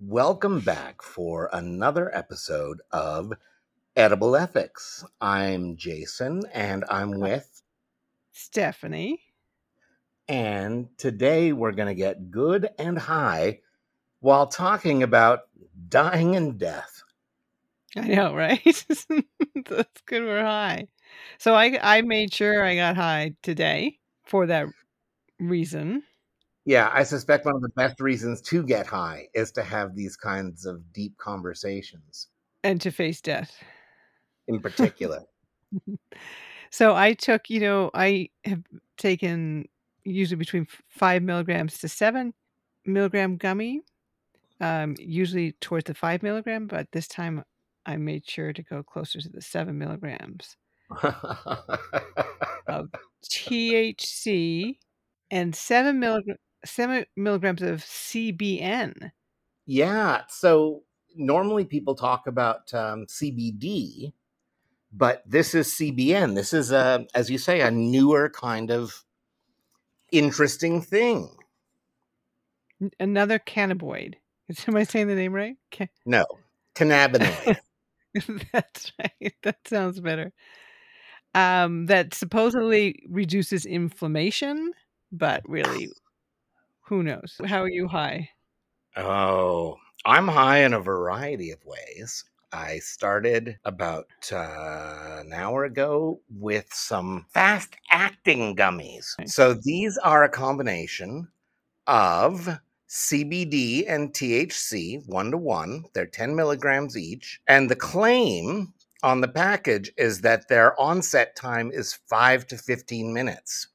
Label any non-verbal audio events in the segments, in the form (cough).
Welcome back for another episode of Edible Ethics. I'm Jason and I'm with, Stephanie. and today we're going to get good and high while talking about dying and death. I know, (laughs) right? That's good. We're high. So I I made sure I got high today for that reason. Yeah, I suspect one of the best reasons to get high is to have these kinds of deep conversations And to face death. in (laughs) particular. So I took, you know, I have taken usually between five milligrams to seven milligram gummy, um, usually towards the five milligram, but this time I made sure to go closer to the seven milligrams (laughs) of THC and seven milligram seven milligrams of CBN. yeah, so normally people talk about um, CBD, but this is CBN. This is a, as you say, a newer kind of interesting thing. Another cannabinoid. (laughs) Am I saying the name right? Ca- No, cannabinoid. (laughs) That's right. (laughs) That sounds better. Um, that supposedly reduces inflammation, but really, who knows? How are you high? oh, I'm high in a variety of ways. I started about uh, an hour ago with some fast acting gummies. Nice. So these are a combination of CBD and THC, one to one. They're 10 milligrams each. And the claim on the package is that their onset time is five to 15 minutes,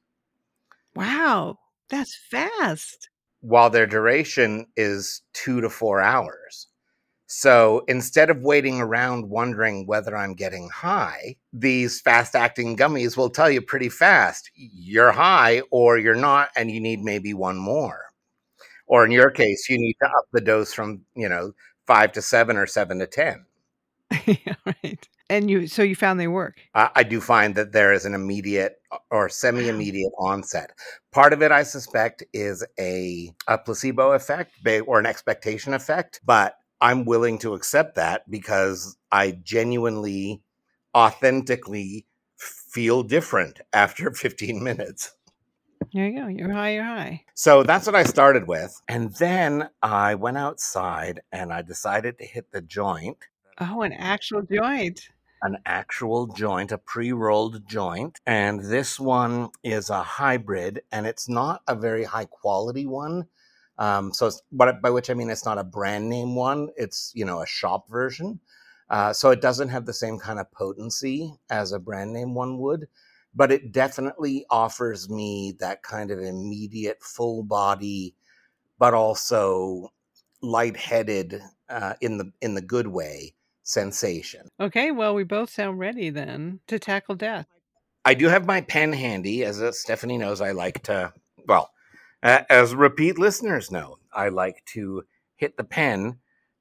Wow, that's fast. while their duration is two to four hours. So instead of waiting around wondering whether I'm getting high, these fast acting gummies will tell you pretty fast you're high or you're not, and you need maybe one more. Or in your case, you need to up the dose from, you know, five to seven or seven to 10. (laughs) yeah, right. And you, so you found they work. I, I do find that there is an immediate uh, or semi immediate onset. Part of it, I suspect, is a, a placebo effect or an expectation effect, but I'm willing to accept that because I genuinely, authentically feel different (laughs) after 15 minutes. There you go. You're high. You're high. So that's what I started with. And then I went outside and I decided to hit the joint Oh, an actual joint. an actual joint, a pre rolled joint. And this one is a hybrid, and it's not a very high quality one. Um, so, but by which I mean it's not a brand name one, it's, you know, a shop version. Uh, so it doesn't have the same kind of potency as a brand name one would, but it definitely offers me that kind of immediate full body, but also lightheaded uh, in the in the good way sensation. Okay, well, we both sound ready then to tackle death. I do have my pen handy, as uh, Stephanie knows. I like to, well, uh, as repeat listeners know, I like to hit the pen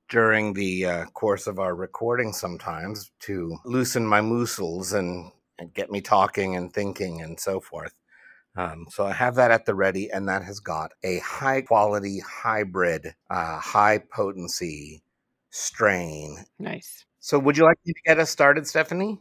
during the uh, course of our recording sometimes to loosen my muscles and, and get me talking and thinking and so forth. Um, so I have that at the ready, and that has got a high quality hybrid, uh, high potency strain. Nice. So, would you like me to get us started, Stephanie?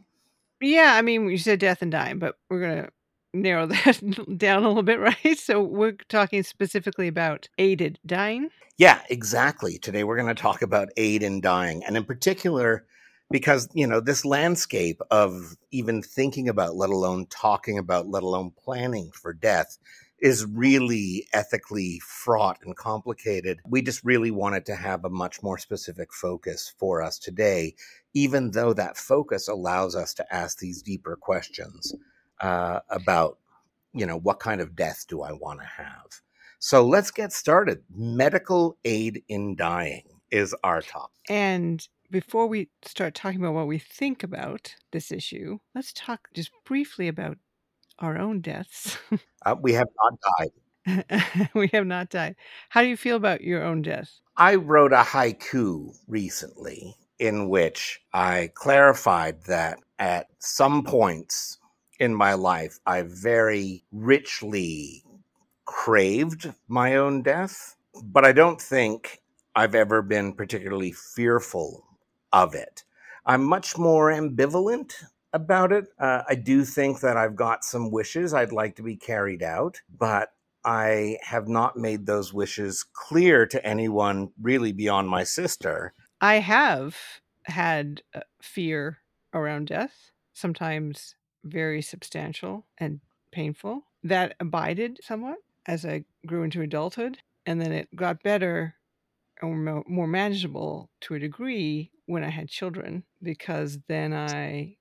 Yeah, I mean, you said death and dying, but we're going to narrow (laughs) that down a little bit, right? So we're talking specifically about aided dying. Yeah, exactly. Today we're going to talk about aid in dying, and in particular, because you know this landscape of even thinking about, let alone talking about, let alone planning for death, is really ethically fraught and complicated. We just really wanted to have a much more specific focus for us today, even though that focus allows us to ask these deeper questions uh, about, you know, what kind of death do I want to have? So let's get started. Medical aid in dying is our topic. And before we start talking about what we think about this issue, let's talk just briefly about our own deaths. (laughs) Uh, we have not died. (laughs) we have not died. How do you feel about your own death? I wrote a haiku recently in which I clarified that at some points in my life, I very richly craved my own death, but I don't think I've ever been particularly fearful of it. I'm much more ambivalent about it. Uh, I do think that I've got some wishes I'd like to be carried out, but I have not made those wishes clear to anyone really beyond my sister. I have had uh, fear around death, sometimes very substantial and painful, that abided somewhat as I grew into adulthood. And then it got better or more manageable to a degree when I had children because then I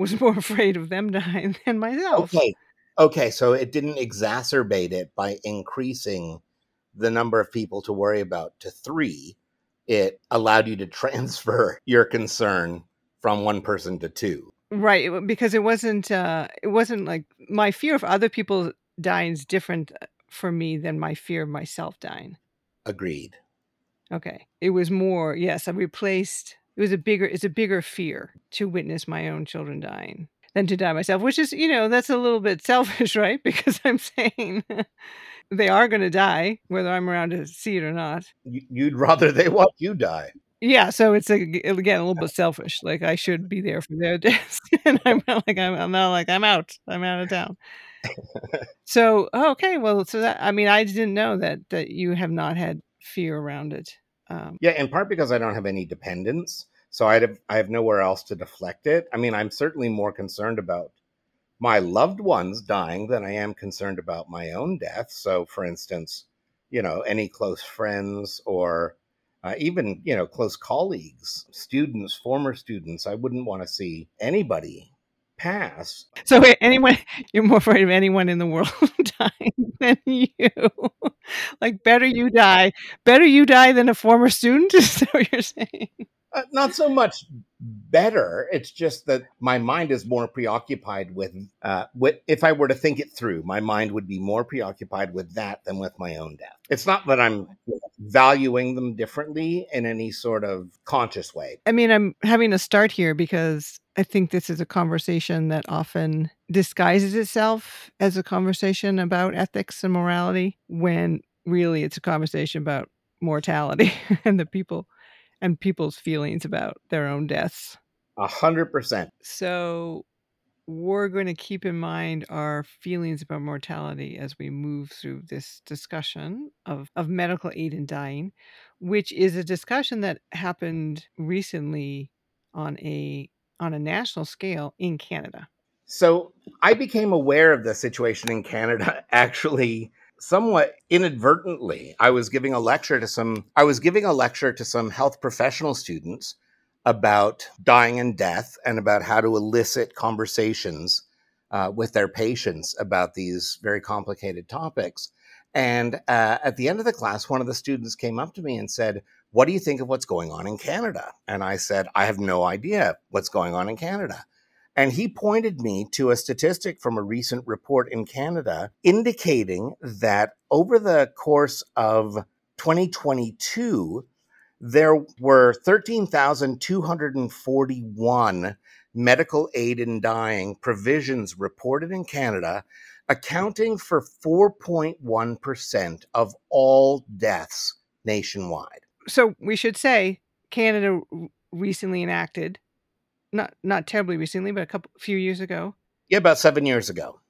was more (laughs) afraid of them dying than myself. Okay. Okay, so it didn't exacerbate it by increasing the number of people to worry about to 3. It allowed you to (laughs) transfer your concern from one person to two. Right, because it wasn't uh it wasn't like my fear of other people dying is different uh, for me than my fear of myself dying. Agreed. Okay. It was more, yes, I replaced it was a bigger it's a bigger fear to witness my own children dying than to die myself, which is, you know, that's a little bit (laughs) selfish, right? Because I'm saying (laughs) they are going to die whether I'm around to see it or not. You'd rather they watch you die. Yeah, so it's like again a little bit selfish. Like I should be there for their (laughs) deaths, and I'm not like I'm, I'm not like I'm out. I'm out of town. so okay, well, so that I mean, I didn't know that that you have not had fear around it. Um, yeah, in part because I don't have any dependents, so I have I have nowhere else to deflect it. I mean, I'm certainly more concerned about my loved ones dying than I am concerned about my own death. So, for instance, you know, any close friends or uh, even you know close colleagues, students, former students, I wouldn't want to see anybody pass. So anyone, (laughs) you're more afraid of anyone in the world (laughs) dying than you. (laughs) like better you die, better you die than a former student. Is that what you're saying? Uh, not so much better. It's just that my mind is more preoccupied with, uh, with. If I were to think it through, my mind would be more preoccupied with that than with my own death. It's not that I'm valuing them differently in any sort of conscious way. I mean, I'm having a start here because I think this is a conversation that often disguises itself as a conversation about ethics and morality when really it's a conversation about mortality (laughs) and the people and people's feelings about their own deaths. A hundred percent. So we're going to keep in mind our feelings about mortality as we move through this discussion of, of medical aid in dying, which is a discussion that happened recently on a on a national scale in Canada. So I became aware of the situation in Canada (laughs) actually somewhat inadvertently. I was giving a lecture to some I was giving a lecture to some health professional students about dying and death and about how to elicit conversations uh, with their patients about these very complicated topics. And uh, at the end of the class, one of the students came up to me and said, What do you think of what's going on in Canada? And I said, I have no idea what's going on in Canada. And he pointed me to a statistic from a recent report in Canada indicating that over the course of 2022, there were 13,241 medical aid in dying provisions reported in Canada, accounting for 4.1% of all deaths nationwide. So we should say Canada recently enacted not not terribly recently, but a couple few years ago. Yeah, about seven years ago.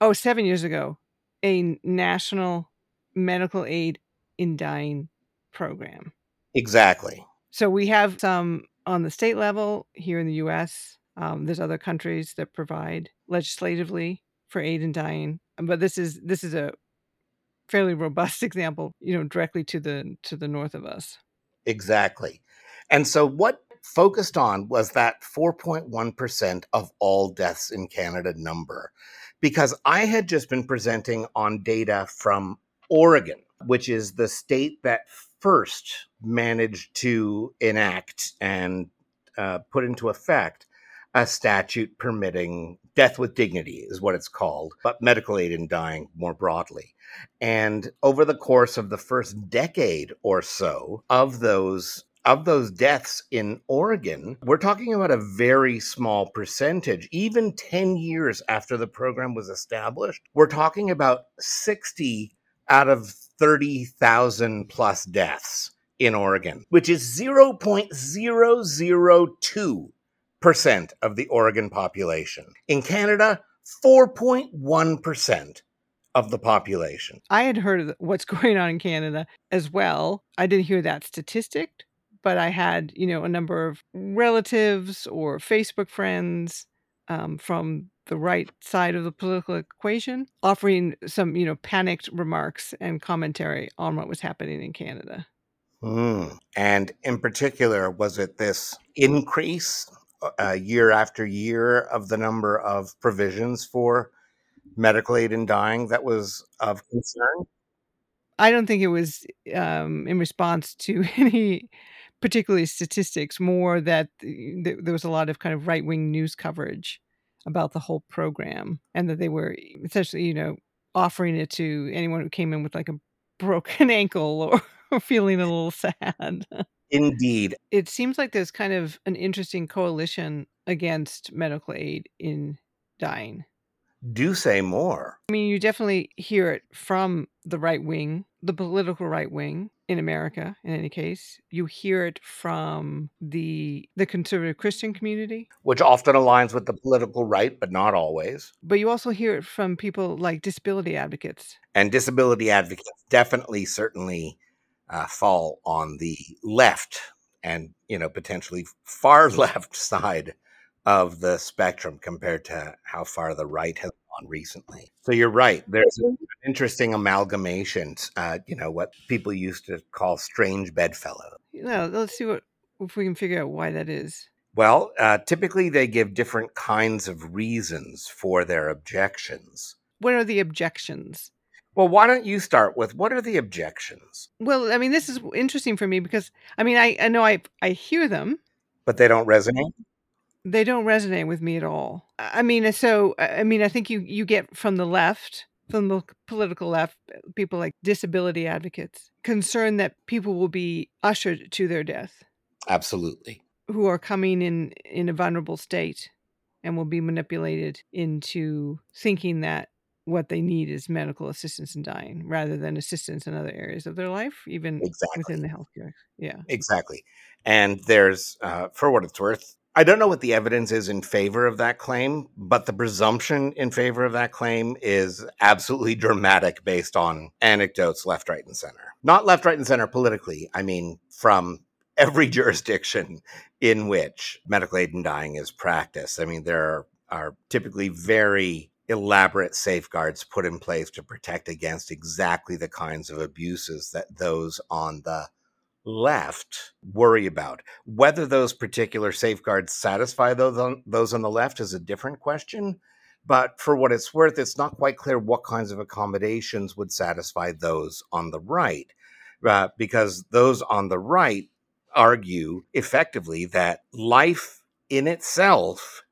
Oh, seven years ago, a national medical aid in dying program. Exactly. So we have some on the state level here in the U.S. Um, there's other countries that provide legislatively for aid in dying, but this is this is a fairly robust (laughs) example, you know, directly to the to the north of us. Exactly. And so what focused on was that 4.1% of all deaths in Canada number because I had just been presenting on data from Oregon, which is the state that first managed to enact and uh, put into effect a statute permitting death with dignity, is what it's called, but medical aid in dying more broadly. And over the course of the first decade or so of those of those deaths in Oregon, we're talking about a very small percentage. Even 10 years after the program was established, we're talking about 60 out of 30,000 plus deaths in Oregon, which is 0.002% of the Oregon population. In Canada, 4.1% of the population. I had heard of what's (laughs) going on in Canada as well. I didn't hear that statistic, but I had, you know, a number of relatives or Facebook friends um, from the right side of the political equation offering some, you know, panicked remarks and commentary on what was happening in Canada. Mm. And in particular, was it this increase uh, year after year of the number of provisions for medical aid in dying that was of concern? I don't think it was um, in response to (laughs) any particularly statistics, more that th- there was a lot of kind of right wing news coverage about the whole program and that they were essentially, you know, offering it to anyone who came in with like a broken (laughs) ankle or (laughs) feeling a little sad. Indeed. It seems like there's kind of an interesting coalition against medical aid in dying. Do say more. I mean, you definitely hear it from the right wing, the political right wing in America in any case. You hear it from the the conservative Christian community, which often aligns with the political right but not always. But you also hear it from people like disability advocates. And disability advocates definitely certainly uh, fall on the left and, you know, potentially far (laughs) left side of the spectrum compared to how far the right has gone recently. So you're right. There's an interesting amalgamation. Uh, you know what people used to call strange bedfellow. No, let's see what if we can figure out why that is. Well, uh, typically they give different kinds of reasons for their objections. What are the objections? Well, why don't you start with what are the objections? Well, I mean, this is interesting for me because I mean, I, I know I I hear them, but they don't resonate they don't resonate with me at all. I mean, uh, so uh, I mean, I think you you get from the left, from the political left, uh, people like disability advocates, concerned that people will be ushered to their death. Absolutely. Who are coming in in a vulnerable state and will be manipulated into thinking that what they need is medical assistance in dying rather than assistance in other areas of their life, even exactly. within the healthcare. Yeah. Exactly. And there's, uh, for what it's worth, I don't know what the evidence is in favor of that claim, but the presumption in favor of that claim is absolutely dramatic based on anecdotes left, right, and center. Not left, right, and center politically. I mean, from every (laughs) jurisdiction in which medical aid in dying is practiced. I mean, there are typically very elaborate safeguards put in place to protect against exactly the kinds of abuses that those on the left worry about. Whether those particular safeguards satisfy those on, those on the left is a different question. But for what it's worth, it's not quite clear what kinds of accommodations would satisfy those on the right, uh, because those on the right argue effectively that life in itself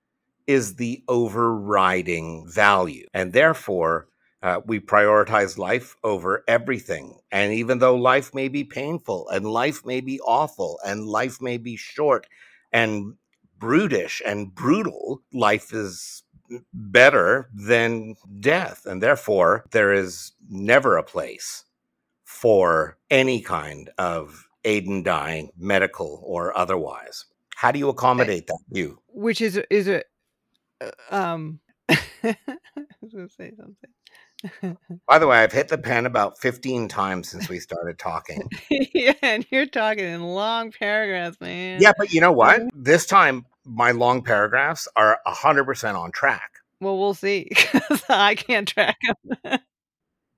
is the overriding value. And therefore, uh, we prioritize life over everything. And even though life may be painful and life may be awful and life may be short and brutish and brutal, life is better than death. And therefore, there is never a place for any kind of aid in dying, medical or otherwise. How do you accommodate that view? Which is is a uh, um (laughs) I was going to say something. (laughs) By the way, I've hit the pen about 15 times since we started talking. (laughs) yeah, and you're talking in long paragraphs, man. Yeah, but you know what? This time, my long paragraphs are 100% on track. Well, we'll see (laughs) because I can't track them.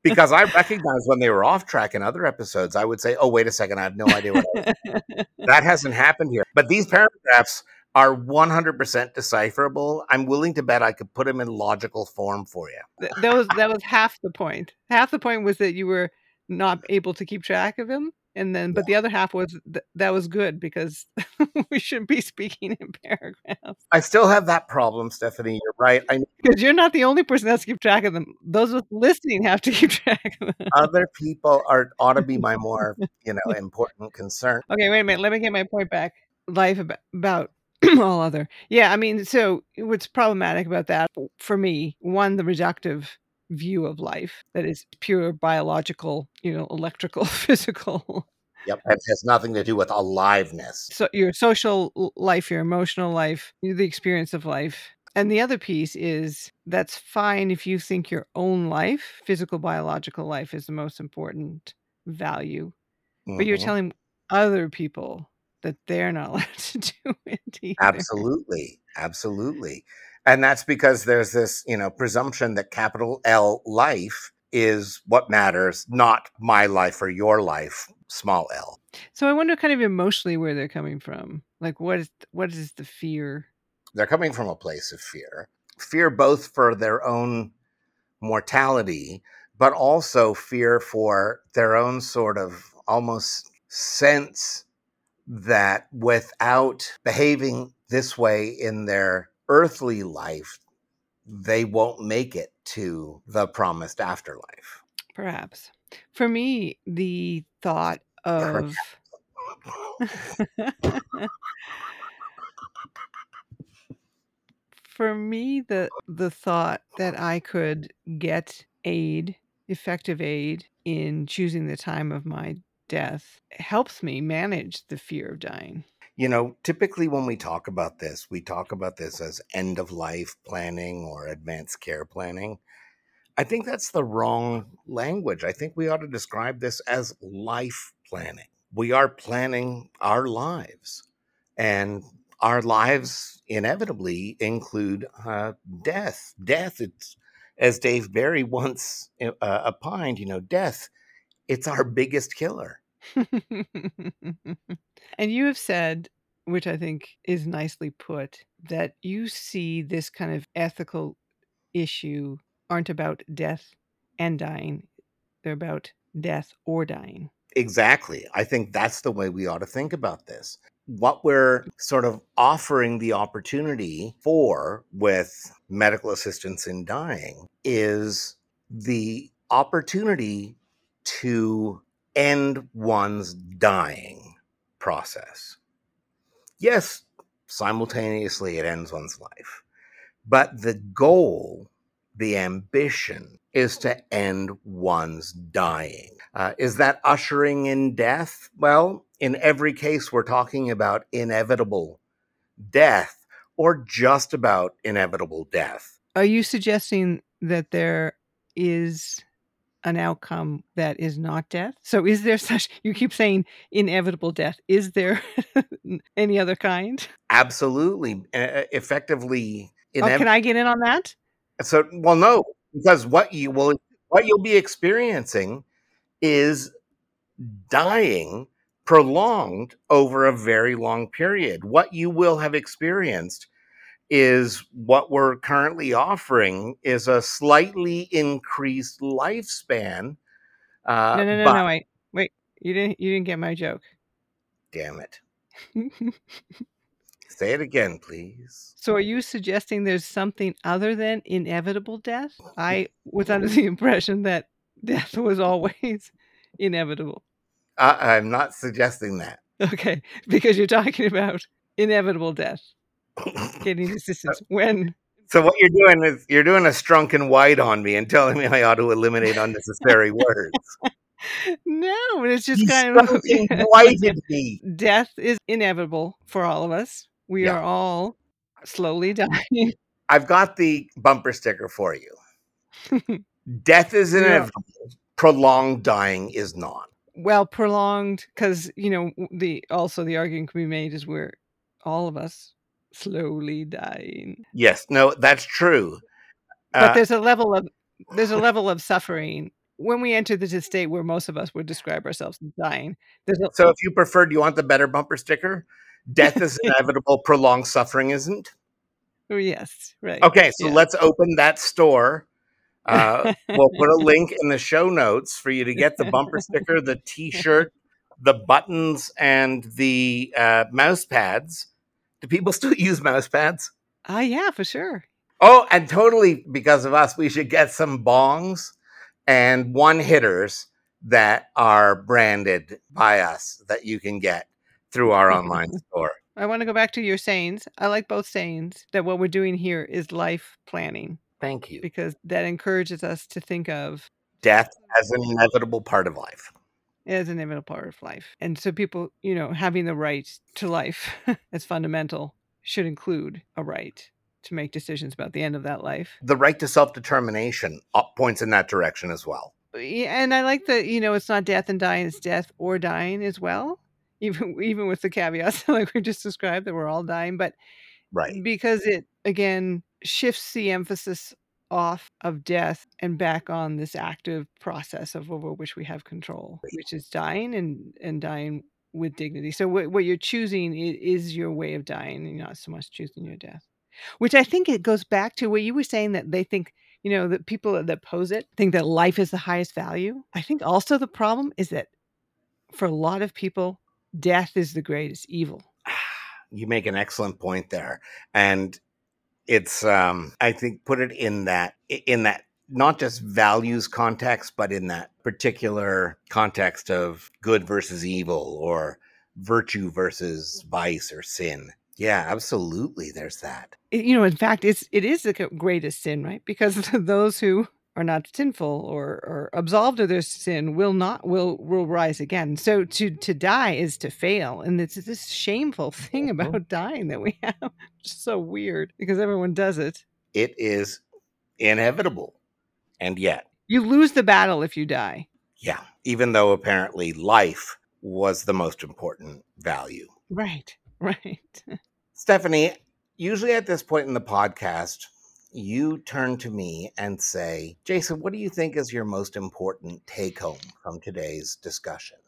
because I recognize when they were off track in other episodes, I would say, "Oh, wait a second, I have no idea what." that hasn't happened here. But these paragraphs are 100% decipherable. I'm willing to bet I could put them in logical form for you. That was that was half the point. Half the point was that you were not able to keep track of him and then but yeah. the other half was th- that was good because (laughs) we shouldn't be speaking in paragraphs i still have that problem stephanie you're right because (laughs) you're not the only person that's keep track of them those listening have to keep (laughs) track of them other people are ought to be my more you know important concern okay wait a minute let me get my point back life about, about (clears throat) all other. Yeah, I mean, so what's problematic about that for me, one, the reductive view of life that is pure biological, you know, electrical, (laughs) physical. Yep. It has nothing to do with aliveness. So your social life, your emotional life, the experience of life. And the other piece is that's fine if you think your own life, physical, biological life, is the most important value. Mm-hmm. But you're mm-hmm. telling other people that they're not (laughs) allowed to do (laughs) it either. Absolutely. Absolutely. And that's because there's this, you know, presumption that capital L life is what matters, not my life or your life, small l. So I wonder kind of emotionally where they're coming from. Like what is what is the fear? They're coming from a place of fear. Fear both for their own mortality, but also fear for their own sort of almost sense that without behaving this way in their earthly life, they won't make it to the promised afterlife. Perhaps. For me, the thought of for me the the thought that I could get aid, effective aid in choosing the time of my death helps me manage the fear of dying. You know, typically when we talk about this, we talk about this as end of life planning or advanced care planning. I think that's the wrong language. I think we ought to describe this as life planning. We are planning our lives, and our lives inevitably include uh, death. Death, it's as Dave Barry (laughs) once uh, opined, you know, death, it's our biggest killer. (laughs) and you have said, which I think is nicely put, that you see this kind of ethical issue aren't about death and dying, they're about death or dying. Exactly. I think that's the way we ought to think about this. What we're sort of offering the opportunity for with medical assistance in dying is the opportunity to end one's dying process. Yes, simultaneously it ends one's life, but the goal, the ambition, is to end one's dying. Uh, is that ushering in death? Well, in every case, we're talking about inevitable death or just about inevitable death. Are you suggesting that there is an outcome that is not death? So, is there such, you keep saying inevitable death. Is there (laughs) any other kind? Absolutely. Uh, effectively, inev- oh, can I get in on that? So, well, no, because what you will, what you'll be experiencing is dying prolonged over a very long period. What you will have experienced is what we're currently offering is a slightly increased lifespan. Uh, no, no, no, but, no, wait, wait. You didn't, you didn't get my joke. Damn it. (laughs) Say it again, please. So, are you suggesting there's something other than inevitable death? I was under the impression that death was always (laughs) inevitable. I, I'm not suggesting that. Okay, because you're talking about inevitable death (laughs) getting assistance when so what you're doing is you're doing a strunk and white on me and telling me I ought to eliminate unnecessary (laughs) words. No, but it's just kind of (laughs) whited me. Death is inevitable for all of us. We yeah. are all slowly dying. I've got the bumper sticker for you. Death is inevitable. Yeah. Prolonged dying is not. Well, prolonged because you know the also the argument can be made is we're all of us slowly dying. Yes, no, that's true. But uh, there's a level of there's a level of suffering when we enter this state where most of us would describe ourselves as dying. A, so, if you prefer, do you want the better bumper sticker? Death is (laughs) inevitable, prolonged suffering isn't. Oh, yes, right. Okay, so yeah. let's open that store. Uh, we'll put a (laughs) link in the show notes for you to get the bumper sticker, the (laughs) T-shirt, the buttons, and the uh, mouse pads do people (laughs) still use mouse pads? Uh, yeah, for sure. Oh, and totally because of us, we should get some bongs and one hitters that are branded by us that you can get through our online (laughs) store. I want to go back to your sayings. I like both sayings that what we're doing here is life planning. Thank you. Because that encourages us to think of death as an inevitable part of life. As an inevitable part of life. And so people, you know, having the right to life (laughs) as fundamental should include a right to make decisions about the end of that life. The right to self determination uh, points in that direction as well. Yeah, and I like that, you know, it's not death and dying, it's death or dying as well. (laughs) Even even with the caveats (laughs) like we just described that we're all dying, but right. Because it again shifts the emphasis off of death and back on this active process of over which we have control, which is dying and and dying with dignity. So what, what you're choosing is your way of dying, and not so much choosing your death. Which I think it goes back to what you were saying that they think, you know, that people that pose it think that life is the highest value. I think also the problem is that for a lot of people, death is the greatest evil. (sighs) You make an excellent point there. And it's um I think put it in that in that not just values context, but in that particular context of good versus evil or virtue versus vice or sin. Yeah, absolutely. There's that. You know, in fact, it's it is the greatest sin, right? Because (laughs) those who are not sinful or, or absolved of their sin will not will will rise again. So to to die is to fail, and it's this shameful (laughs) thing mm-hmm. about dying that we (laughs) have. Just so weird because everyone does it. It is inevitable, and yet you lose the battle if you die. Yeah, even though apparently life was the most important value. Right. (laughs) Right. Stephanie, usually at this point in the podcast, you turn to me and say, Jason, what do you think is your most important take home from today's discussion?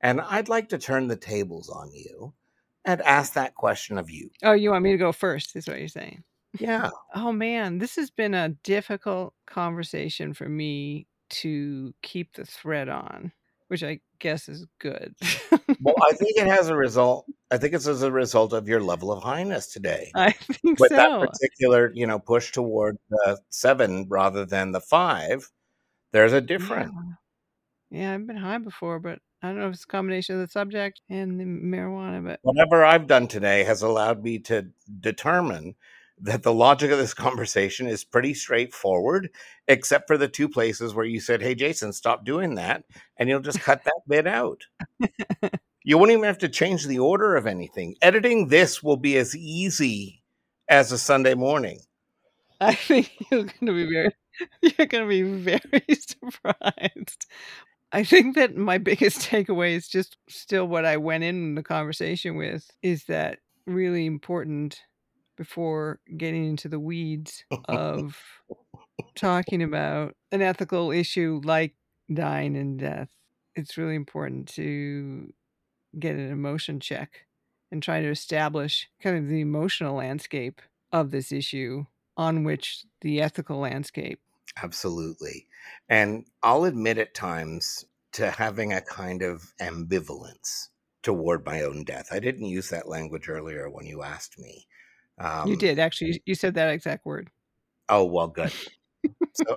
And I'd like to turn the tables on you and ask that question of you. Oh, you want me to go first, is what you're saying? Yeah. Oh, man. This has been a difficult conversation for me to keep the thread on which I guess is good. well, I (laughs) think it has a result. I think it's as a result of your level of highness today. I think With so. that particular, you know, push toward the seven rather than the five, there's a difference. Yeah. yeah, I've been high before, but I don't know if it's a combination of the subject and the marijuana, but whatever I've done today has allowed me to determine that the logic of this (laughs) conversation is pretty straightforward, except for the two places where you said, Hey, Jason, stop doing that. And you'll just cut that bit out. you won't even have to change the order of anything. Editing this will be as easy as a Sunday morning. (laughs) I think you're going to be very, (laughs) you're going to be very surprised. I think that my biggest takeaway is just still what I went in the conversation with is that really important before getting into the weeds (laughs) of talking about an ethical issue like dying and death. It's really important to get an emotion check and try to establish kind of the emotional landscape of this issue on which the ethical landscape. Absolutely. And I'll admit at times to having a kind of ambivalence toward my own death. I didn't use that language earlier when you asked me. Um, you did actually. You said that exact word. Oh well, good. so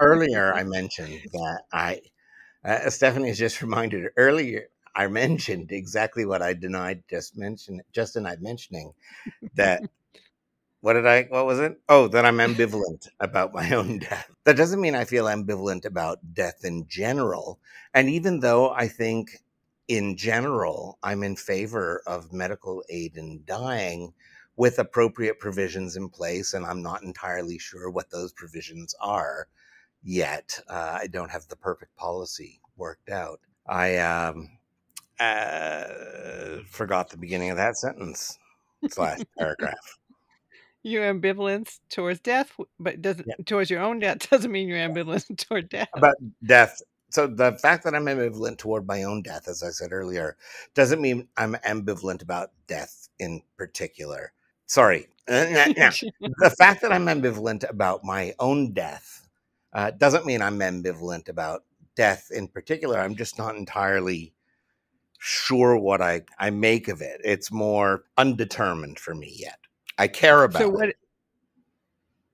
earlier I mentioned that I, uh, Stephanie has just (laughs) reminded earlier. I mentioned exactly what I denied just mentioned. Just denied mentioning that. (laughs) what did I? What was it? Oh, that I'm ambivalent about my own death. That doesn't mean I feel ambivalent about death in general. And even though I think, in general, I'm in favor of medical aid in dying with appropriate provisions in place. And I'm not entirely sure what those provisions are yet. Uh, I don't have the perfect policy worked out. I um, uh, forgot the beginning of that sentence slash (laughs) paragraph. Your ambivalence towards death, but doesn't yeah. towards your own death (laughs) doesn't mean you're ambivalent (laughs) toward death. About death. So the fact that I'm ambivalent toward my own death, as I said earlier, doesn't mean I'm ambivalent about death in particular sorry. Uh, (laughs) the fact that I'm ambivalent about my own death uh, doesn't mean I'm ambivalent about death in particular. I'm just not entirely sure what I, I make of it. It's more undetermined for me yet. I care about so what, it.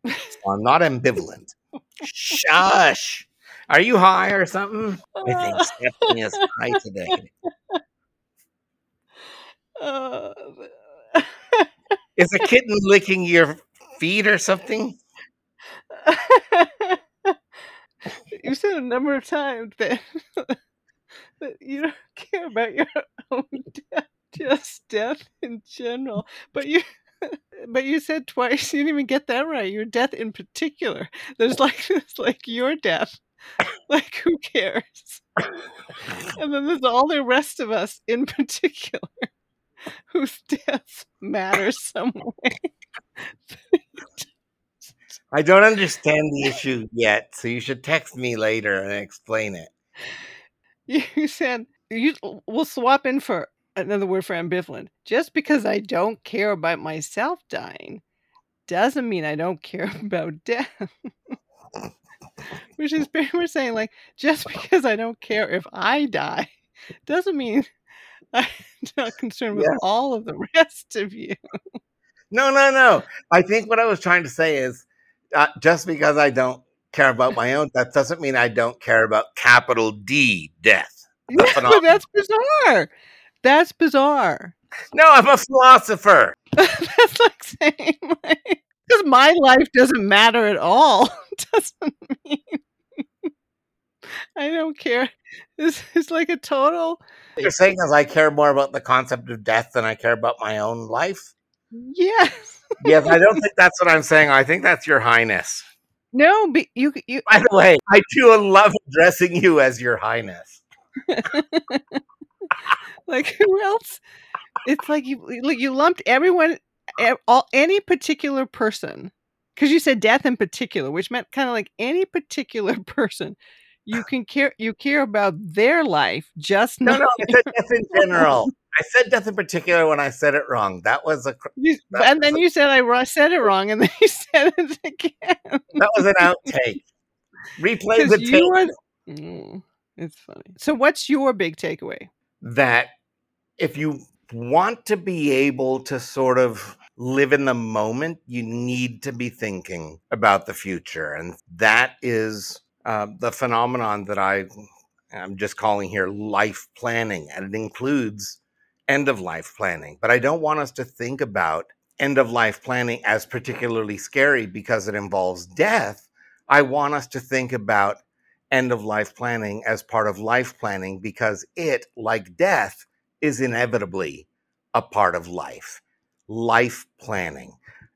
So I'm not ambivalent. Shush. Are you high or something? I think (laughs) Stephanie is high today. Uh, is a kitten licking your feet or something? (laughs) you said a number of times that (laughs) that you don't care about your (laughs) own death, just death in general. But you but you said twice you didn't even get that right. Your death in particular. There's like it's like your death. Like who cares? And then there's all the rest of us in particular (laughs) whose death matters (laughs) some way. I don't understand the issue yet, so you should text me later and explain it. (laughs) You said you we'll swap in for another word for ambivalent. Just because I don't care about myself dying doesn't mean I don't care about death. Which is pretty much saying like just because I don't care if I die doesn't mean (laughs) I'm not concerned with Yeah. all of the (laughs) rest of you. No, no, no. I think what I was trying to say is uh, just because I don't care about my own death doesn't mean I don't care about capital D death. (laughs) Phenomenon. that's bizarre. That's bizarre. No, I'm a philosopher. That's like saying like because my life doesn't matter at all doesn't mean I don't care. This is like a total You're saying is I care more about the concept of death than I care about my own life? yes. Yes, I don't think that's what I'm saying. I think that's your highness. No, but you you By the way, I do love addressing you as your highness. (laughs) like who else? It's like you you lumped everyone all any particular person because you said death in particular, which meant kind of like any particular (laughs) person. You can care you care about their life, just No, not no, I (laughs) said death in general. I said death in particular when I said it wrong. That was a You, That and then was you said I said it wrong, and then (laughs) you said it again. that was an outtake. Replay the tape. are. Mm, it's funny. So, what's your big takeaway? that if you want to be able to sort of live in the moment, you need to be thinking about the future. And that is uh, the phenomenon that I am just calling here life planning. And it includes end of life planning. But I don't want us to think about end of life planning as particularly scary because it involves death. I want us to think about end of life planning as part of life planning because it, like death, is inevitably a part of life. Life planning.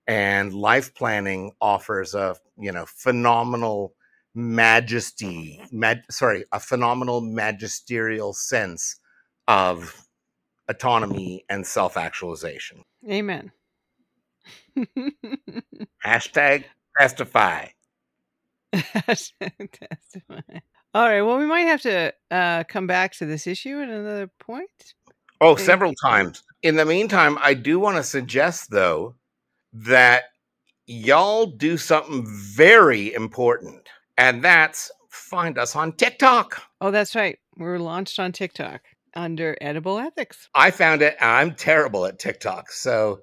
And life planning offers a, you know, phenomenal majesty, mag, sorry, a phenomenal magisterial sense of autonomy and self-actualization. Amen. Hashtag testify. Hashtag (laughs) testify. All right. Well, we might have to uh, come back to this issue at another point. Oh, Thank several times. In the meantime, I do want to suggest, though, that y'all do something very important, and that's find us on TikTok. Oh, that's right. We're launched on TikTok under Edible Ethics. I found it. I'm terrible at TikTok, so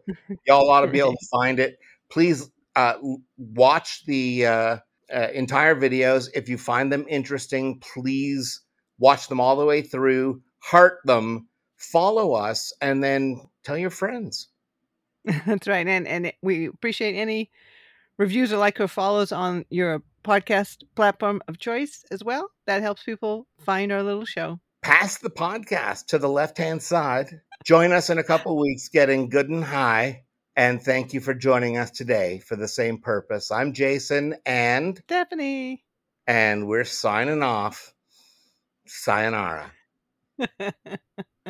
y'all ought to be able to (laughs) find it. Please uh, watch the uh, uh, entire videos. If you find them interesting, please watch them all the way through, heart them, follow us, and then tell your friends. (laughs) That's right. And and we appreciate any reviews or like or follows on your podcast platform of choice as well. That helps people find our little show. pass the podcast to the left hand side. Join us in a couple weeks getting good and high. And thank you for joining us today for the same purpose. I'm Jason and Stephanie. and we're signing off. Sayonara. (laughs)